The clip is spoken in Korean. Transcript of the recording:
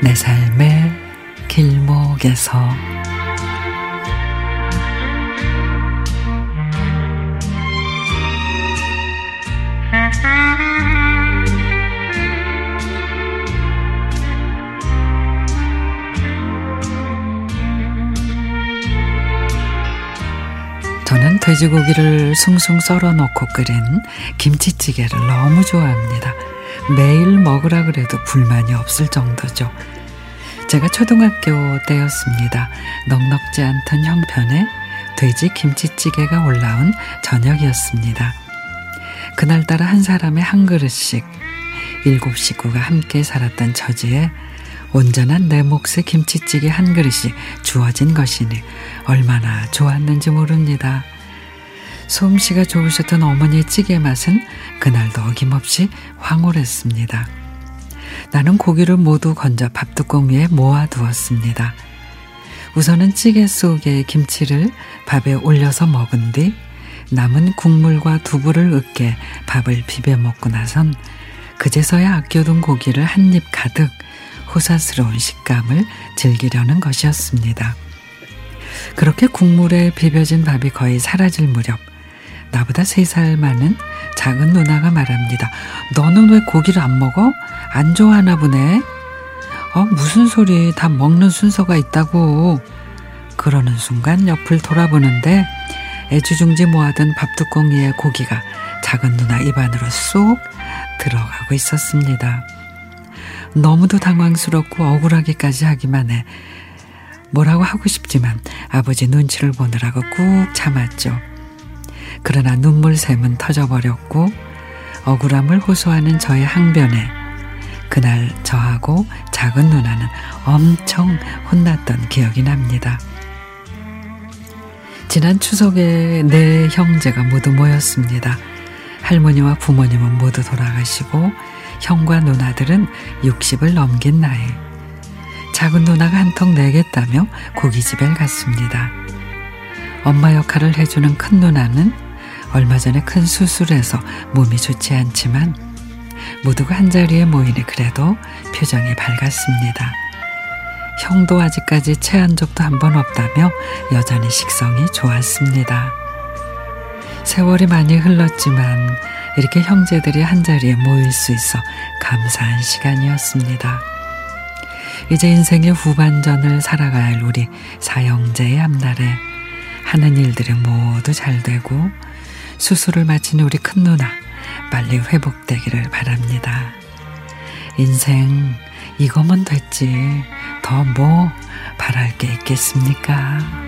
내 삶의 길목에서 저는 돼지고기를 숭숭 썰어 넣고 끓인 김치찌개를 너무 좋아합니다. 매일 먹으라 그래도 불만이 없을 정도죠. 제가 초등학교 때였습니다. 넉넉지 않던 형편에 돼지 김치찌개가 올라온 저녁이었습니다. 그날따라 한 사람의 한 그릇씩 일곱 식구가 함께 살았던 처지에 온전한 내 몫의 김치찌개 한 그릇이 주어진 것이니 얼마나 좋았는지 모릅니다. 솜씨가 좋으셨던 어머니의 찌개 맛은 그날도 어김없이 황홀했습니다. 나는 고기를 모두 건져 밥뚜껑 위에 모아두었습니다. 우선은 찌개 속에 김치를 밥에 올려서 먹은 뒤 남은 국물과 두부를 으깨 밥을 비벼 먹고 나선 그제서야 아껴둔 고기를 한 입 가득 호사스러운 식감을 즐기려는 것이었습니다. 그렇게 국물에 비벼진 밥이 거의 사라질 무렵 나보다 세 살 많은 작은 누나가 말합니다. 너는 왜 고기를 안 먹어? 안 좋아하나 보네. 어, 무슨 소리 다 먹는 순서가 있다고. 그러는 순간 옆을 돌아보는데 애주중지 모아둔 밥뚜껑 위에 고기가 작은 누나 입안으로 쏙 들어가고 있었습니다. 너무도 당황스럽고 억울하기까지 하기만 해 뭐라고 하고 싶지만 아버지 눈치를 보느라고 꾹 참았죠. 그러나 눈물샘은 터져버렸고 억울함을 호소하는 저의 항변에 그날 저하고 작은 누나는 엄청 혼났던 기억이 납니다. 지난 추석에 네 형제가 모두 모였습니다. 할머니와 부모님은 모두 돌아가시고 형과 누나들은 60을 넘긴 나이. 작은 누나가 한통 내겠다며 고깃집에 갔습니다. 엄마 역할을 해주는 큰 누나는 얼마 전에 큰 수술해서 몸이 좋지 않지만 모두가 한자리에 모이니 그래도 표정이 밝았습니다. 형도 아직까지 체한 적도 한 번 없다며 여전히 식성이 좋았습니다. 세월이 많이 흘렀지만 이렇게 형제들이 한 자리에 모일 수 있어 감사한 시간이었습니다. 이제 인생의 후반전을 살아가야 할 우리 사형제의 앞날에 하는 일들이 모두 잘 되고 수술을 마친 우리 큰 누나 빨리 회복되기를 바랍니다. 인생 이거면 됐지. 더 뭐 바랄 게 있겠습니까?